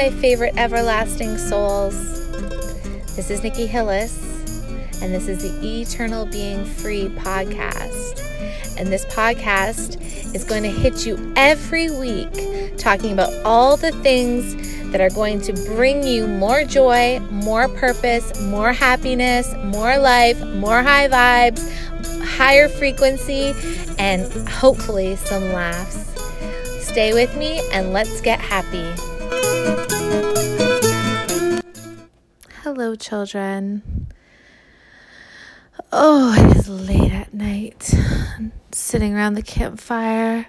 my favorite everlasting souls. This is Nikki Hillis, and this is the Eternal Being Free podcast. And this podcast is going to hit you every week talking about all the things that are going to bring you more joy, more purpose, more happiness, more life, more high vibes, higher frequency, and hopefully some laughs. Stay with me and let's get happy. Hello, children. Oh, it is late at night. Sitting around the campfire,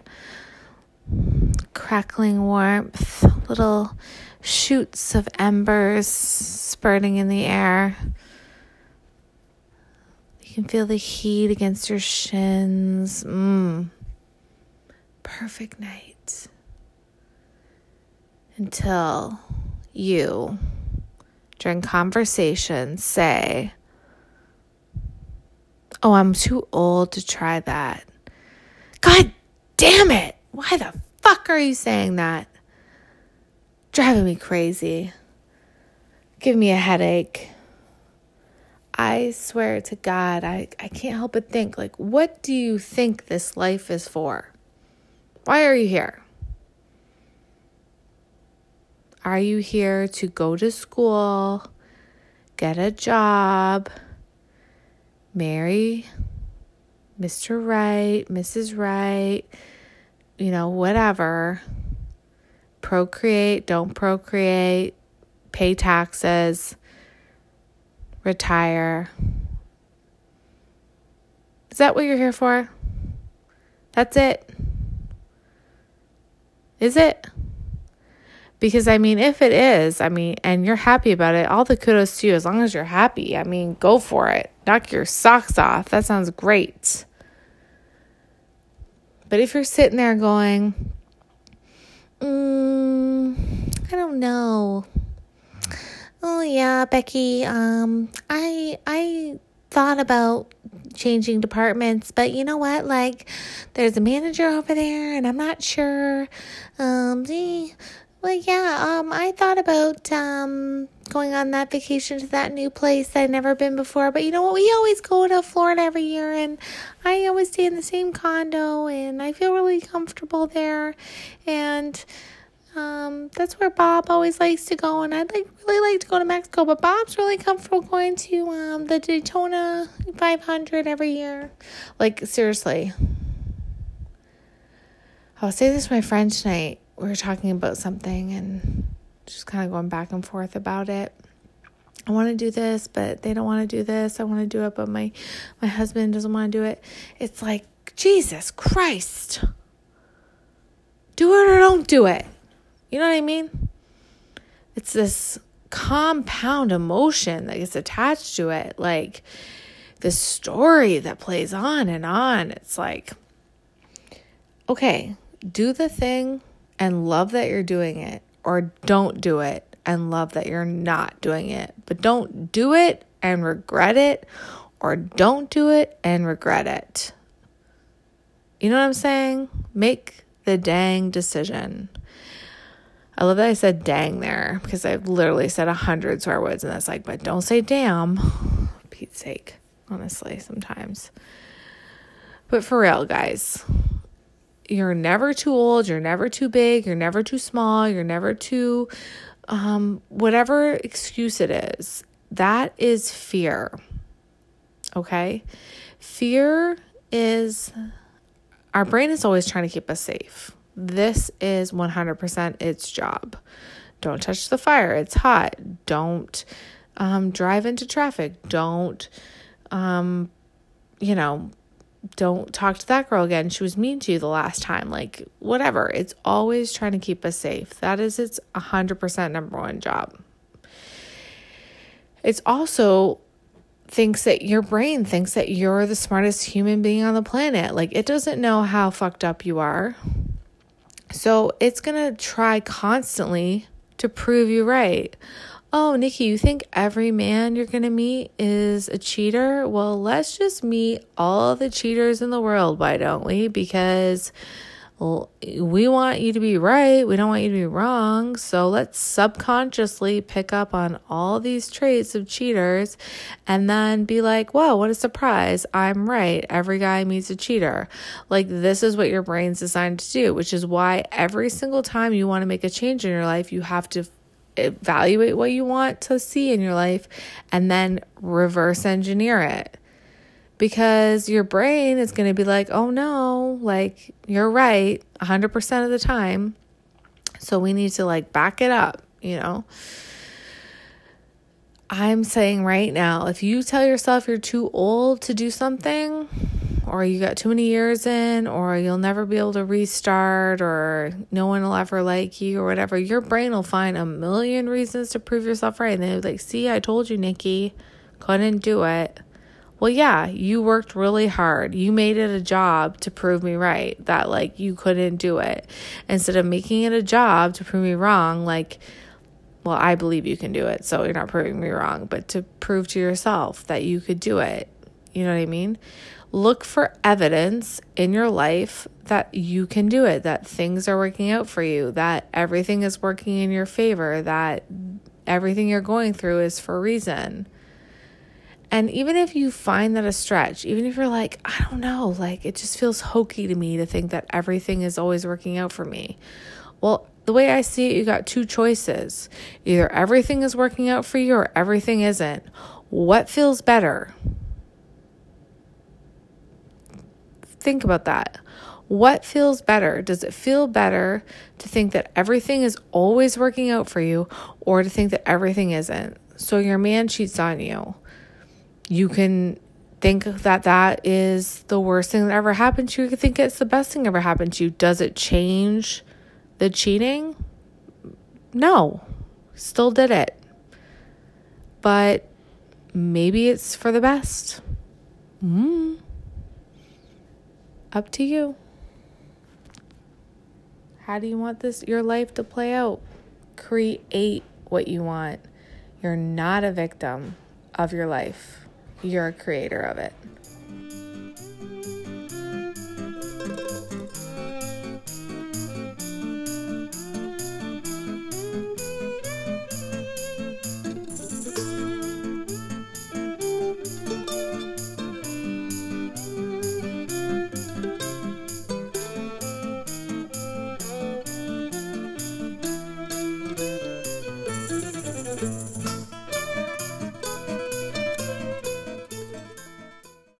crackling warmth, little shoots of embers spurting in the air. You can feel the heat against your shins. Mmm. Perfect night until you, during conversation, say, Oh, I'm too old to try that. God damn it! Why the fuck are you saying that? Driving me crazy. Give me a headache. I swear to God, I, I can't help but think, like, what do you think this life is for? Why are you here? Are you here to go to school, get a job, marry Mr. Right, Mrs. Right, you know, whatever, procreate, don't procreate, pay taxes, retire? Is that what you're here for? That's it? Is it? Because I mean, if it is, I mean, and you're happy about it, all the kudos to you as long as you're happy. I mean, go for it. Knock your socks off. That sounds great. But if you're sitting there going, mm, I don't know. Oh yeah, Becky, um I I thought about changing departments, but you know what? Like there's a manager over there and I'm not sure um well, yeah, um, I thought about um going on that vacation to that new place I'd never been before. But you know what? We always go to Florida every year, and I always stay in the same condo, and I feel really comfortable there. And um, that's where Bob always likes to go, and I'd like really like to go to Mexico. But Bob's really comfortable going to um the Daytona 500 every year. Like seriously. I'll say this to my friend tonight we were talking about something and just kind of going back and forth about it. I want to do this, but they don't want to do this. I want to do it, but my my husband doesn't want to do it. It's like Jesus Christ. Do it or don't do it. You know what I mean? It's this compound emotion that gets attached to it, like the story that plays on and on. It's like, okay, do the thing and love that you're doing it, or don't do it and love that you're not doing it. But don't do it and regret it, or don't do it and regret it. You know what I'm saying? Make the dang decision. I love that I said dang there because I've literally said a hundred swear words and that's like, but don't say damn. Pete's sake, honestly, sometimes. But for real, guys, you're never too old, you're never too big, you're never too small, you're never too um whatever excuse it is. That is fear. Okay? Fear is our brain is always trying to keep us safe. This is 100% its job. Don't touch the fire, it's hot. Don't um, drive into traffic. Don't, um, you know, don't talk to that girl again. She was mean to you the last time. Like, whatever. It's always trying to keep us safe. That is its 100% number one job. It's also thinks that your brain thinks that you're the smartest human being on the planet. Like, it doesn't know how fucked up you are. So, it's going to try constantly to prove you right. Oh, Nikki, you think every man you're going to meet is a cheater? Well, let's just meet all the cheaters in the world, why don't we? Because we want you to be right. We don't want you to be wrong. So let's subconsciously pick up on all these traits of cheaters and then be like, wow, what a surprise. I'm right. Every guy meets a cheater. Like, this is what your brain's designed to do, which is why every single time you want to make a change in your life, you have to evaluate what you want to see in your life and then reverse engineer it because your brain is going to be like, oh no, like you're right 100% of the time. So we need to like back it up, you know. I'm saying right now, if you tell yourself you're too old to do something, or you got too many years in, or you'll never be able to restart, or no one will ever like you, or whatever, your brain will find a million reasons to prove yourself right. And they're like, see, I told you, Nikki, couldn't do it. Well, yeah, you worked really hard. You made it a job to prove me right that like you couldn't do it. Instead of making it a job to prove me wrong, like, well, I believe you can do it, so you're not proving me wrong, but to prove to yourself that you could do it. You know what I mean? Look for evidence in your life that you can do it, that things are working out for you, that everything is working in your favor, that everything you're going through is for a reason. And even if you find that a stretch, even if you're like, I don't know, like it just feels hokey to me to think that everything is always working out for me. Well, the way I see it, you got two choices. Either everything is working out for you or everything isn't. What feels better? Think about that. What feels better? Does it feel better to think that everything is always working out for you or to think that everything isn't? So your man cheats on you you can think that that is the worst thing that ever happened to you. You can think it's the best thing ever happened to you. Does it change the cheating? No, still did it. But maybe it's for the best. Mm. Up to you. How do you want this your life to play out? Create what you want. You're not a victim of your life. You're a creator of it.